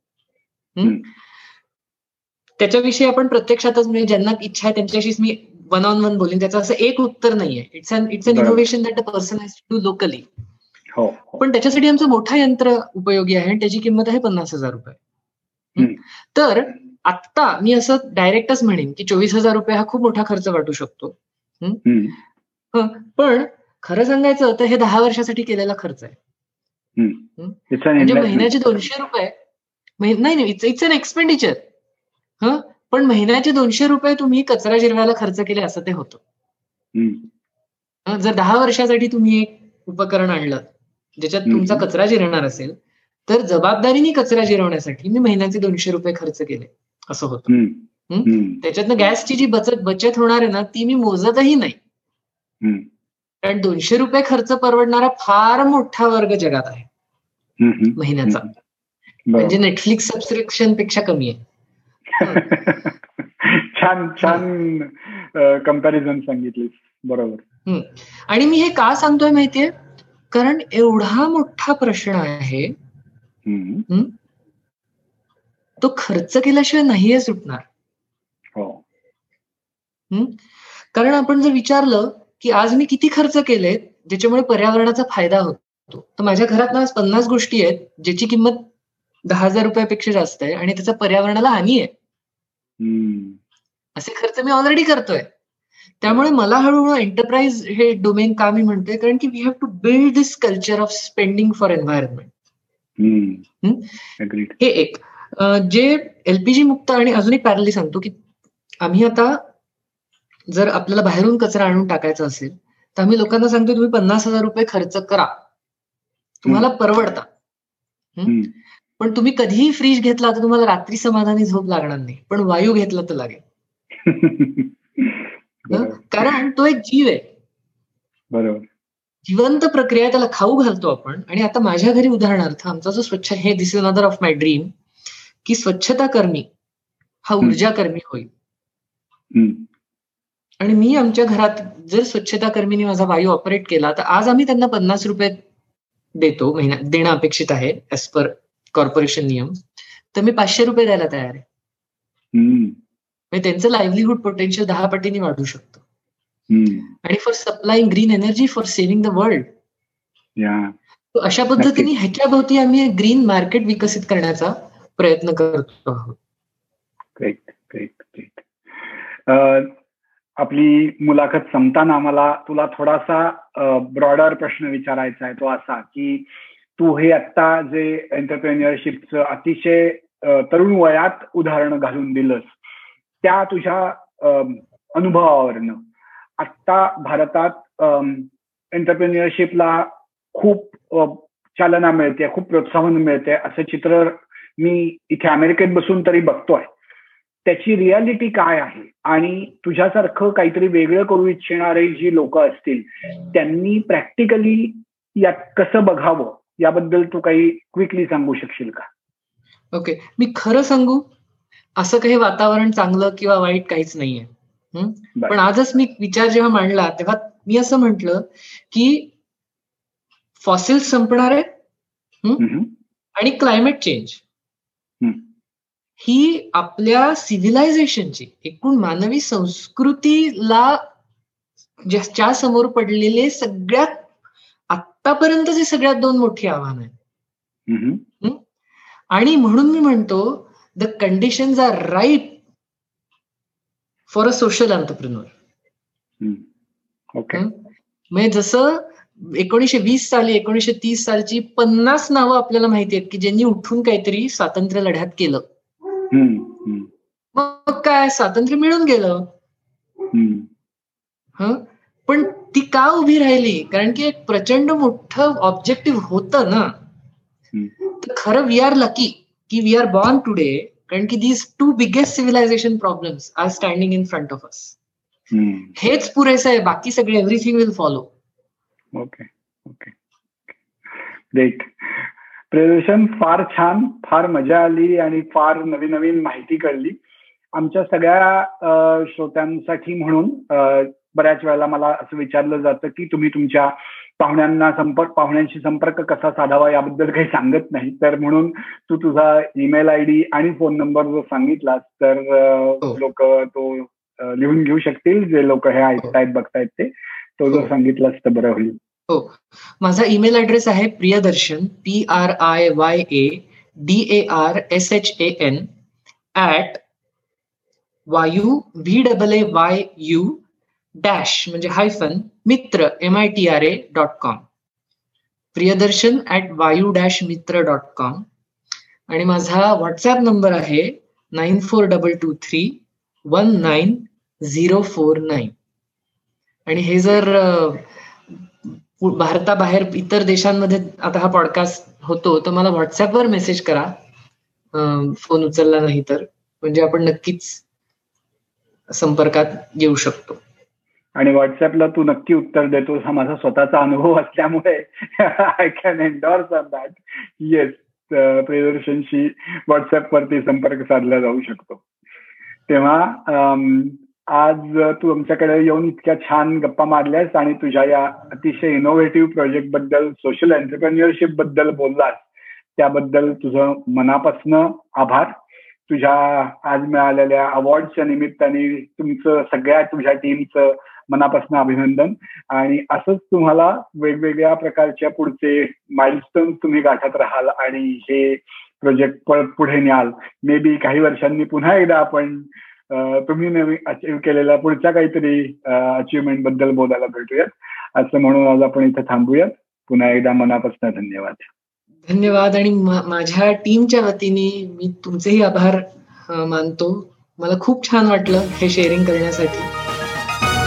त्याच्याविषयी आपण प्रत्यक्षातच म्हणजे ज्यांना इच्छा आहे त्यांच्याशीच मी वन ऑन वन बोलीन. त्याचं असं एक उत्तर नाहीये. It's an it's an innovation that a person has to locally पण त्याच्यासाठी आमचं मोठं यंत्र उपयोगी आहे आणि त्याची किंमत आहे पन्नास हजार रुपये. तर आत्ता मी असं डायरेक्टच म्हणेन की चोवीस हजार रुपये हा खूप मोठा खर्च वाटू शकतो. पण खरं सांगायचं तर हे दहा वर्षासाठी केलेला खर्च आहे. म्हणजे महिन्याचे दोनशे रुपये नाही इट्स अन एक्सपेंडिचर ह? पण महिन्याचे दोनशे रुपये तुम्ही कचरा जिरवायला खर्च केले असं ते होतं. जर दहा वर्षासाठी तुम्ही एक उपकरण आणलं ज्याच्यात तुमचा कचरा जिरणार असेल तर जबाबदारीने कचरा जिरवण्यासाठी मी महिन्याचे दोनशे रुपये खर्च केले. असं होतं. त्याच्यातनं गॅसची जी बचत बचत होणार आहे ना ती मी मोजतही नाही. कारण दोनशे रुपये खर्च परवडणारा फार मोठा वर्ग जगात आहे. महिन्याचा. म्हणजे नेटफ्लिक्स सबस्क्रिप्शनपेक्षा कमी आहे. छान छान कंपॅरिझन सांगितली बरोबर. आणि मी हे का सांगतोय माहितीये? कारण एवढा मोठा प्रश्न आहे तो खर्च केल्याशिवाय नाहीये सुटणार. हो. कारण आपण जर विचारलं की आज मी किती खर्च केले ज्याच्यामुळे पर्यावरणाचा फायदा होतो तर माझ्या घरात ना पन्नास गोष्टी आहेत ज्याची किंमत दहा हजार रुपयापेक्षा जास्त आहे आणि त्याचा पर्यावरणाला हानी आहे. असे खर्च मी ऑलरेडी करतोय. त्यामुळे मला हळूहळू एंटरप्राइज हे डोमेन का मी म्हणतोय? कारण की we have to build this culture of spending for environment हे एक. जे एलपीजी मुक्त आणि अजूनही पॅरली सांगतो की आम्ही आता जर आपल्याला बाहेरून कचरा आणून टाकायचा असेल तर आम्ही लोकांना सांगतो तुम्ही पन्नास हजार रुपये खर्च करा. तुम्हाला परवडता. पण तुम्ही कधीही फ्रीज घेतला तर तुम्हाला रात्री समाधानी झोप लागणार नाही. पण वायू घेतला तर लागेल. कारण तो एक जीव आहे. बरोबर. जिवंत प्रक्रिया त्याला खाऊ घालतो आपण. आणि आता माझ्या घरी उदाहरणार्थ आमचा जो स्वच्छ हे this is another of my dream की स्वच्छता कर्मी हा ऊर्जा कर्मी होईल. आणि मी आमच्या घरात जर स्वच्छता कर्मीने माझा वायू ऑपरेट केला तर आज आम्ही त्यांना पन्नास रुपये देतो महिन्यात देणं अपेक्षित आहे ऍज पर कॉर्पोरेशन नियम. तर मी पाचशे रुपये द्यायला तयार आहे. त्यांचं लाईव्हलीहूड पोटेन्शियल दहा पटीने वाढू शकतो. आणि for supplying green energy for saving the world अशा पद्धतीने ह्याच्या भोवती आम्ही ग्रीन मार्केट विकसित करण्याचा प्रयत्न करतो आहोत. आपली मुलाखत संपताना मला तुला थोडासा ब्रॉडर प्रश्न विचारायचा आहे तो असा की तू हे आता जे एंटरप्रेन्युअरशिपचं अतिशय तरुण वयात उदाहरण घालून दिलंस. त्या तुझ्या अनुभवावरनं. आत्ता भारतात एंटरप्रेन्युअरशिपला खूप चालना मिळते खूप प्रोत्साहन मिळते. असं चित्र मी इथे अमेरिकेत बसून तरी बघतोय. त्याची रियालिटी काय आहे? आणि तुझ्यासारखं काहीतरी वेगळं करू इच्छिणारे जी लोक असतील त्यांनी प्रॅक्टिकली यात कसं बघावं? याबद्दल तू काही क्विकली सांगू शकशील का? ओके मी खरं सांगू? असं काही वातावरण चांगलं किंवा वाईट काहीच नाहीये. पण आजच मी विचार जेव्हा मांडला तेव्हा मी असं म्हंटल की फॉसिल संपणार आहे. आणि क्लायमेट चेंज ही आपल्या सिव्हिलायझेशनची एकूण मानवी संस्कृतीला ज्या समोर पडलेले सगळ्यात आतापर्यंतची सगळ्यात दोन मोठी आव्हान आहेत आणि म्हणून मी म्हणतो the conditions are right for a social entrepreneur म्हणजे जसं एकोणीशे वीस साली एकोणीशे तीस सालची पन्नास नावं आपल्याला माहिती आहेत की ज्यांनी उठून काहीतरी स्वातंत्र्य लढ्यात केलं. मग काय? स्वातंत्र्य मिळून गेलं. पण ती का उभी राहिली? कारण की एक प्रचंड मोठं ऑब्जेक्टिव्ह होतं ना. तर खरं वी आर लकी की वी आर बॉर्न टुडे कारण की these two biggest civilization problems are standing in front of us हेच पुरेसं आहे बाकी सगळे everything will follow okay okay great Priyadarshan फार छान फार मजा आली आणि फार नवीन नवीन माहिती कळली. आमच्या सगळ्या श्रोत्यांसाठी म्हणून बऱ्याच वेळेला मला असं विचारलं जातं की तुम्ही तुमच्या पाहुण्यांना संपर्क पाहुण्यांशी संपर्क कसा साधावा याबद्दल काही सांगत नाही. तर म्हणून तू तुझा ईमेल आय डी आणि फोन नंबर जो सांगितलास तर हो. लोक तो लिहून घेऊ शकतील जे लोक हे ऐकतायत बघतायत ते. तो जर हो. सांगितलास तर बरं होईल. हो. माझा ईमेल ऍड्रेस आहे Priyadarshan P R I Y A D A R S H A N at Vayu V double A Y U dash म्हणजे hyphen Mitra M I T R A dot com Priyadarshan at Vayu dash Mitra dot com आणि माझा WhatsApp number आहे nine four double two three one nine zero four nine आणि हे जर भारताबाहेर इतर देशांमध्ये आता हा पॉडकास्ट होतो तर मला व्हॉट्सअपवर मेसेज करा. फोन उचलला नाही तर. म्हणजे आपण नक्कीच संपर्कात येऊ शकतो. आणि व्हॉट्सअपला तू नक्की उत्तर देतोस हा माझा स्वतःचा अनुभव असल्यामुळे I can endorse on that yes प्रियदर्शनशी व्हॉट्सअपवरती संपर्क साधला जाऊ शकतो. तेव्हा आज तू आमच्याकडे येऊन इतक्या छान गप्पा मारल्यास आणि तुझ्या या अतिशय इनोव्हेटिव्ह प्रोजेक्टबद्दल सोशल एंटरप्रेन्युअरशिपबद्दल बोललास त्याबद्दल तुझं मनापासनं आभार. तुझ्या आज मिळालेल्या अवॉर्डच्या निमित्ताने तुमचं सगळ्या तुझ्या टीमचं मनापासून अभिनंदन. आणि असंच तुम्हाला वेगवेगळ्या प्रकारच्या पुढचे माइलस्टोन तुम्ही गाठत राहाल आणि हे प्रोजेक्ट पुढे न्याल. मे बी काही वर्षांनी पुन्हा एकदा आपण तुम्ही नवीन अचीव्ह केलेल्या पुढच्या काहीतरी अचिव्हमेंटबद्दल बोलायला भेटूयात. असं म्हणून आज आपण इथे थांबूयात. पुन्हा एकदा मनापासून धन्यवाद. धन्यवाद आणि माझ्या टीमच्या वतीने मी तुमचेही आभार मानतो. मला खूप छान वाटलं हे शेअरिंग करण्यासाठी.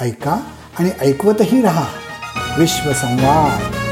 ऐका आणि ऐकवतही राहा. विश्वसंवाद.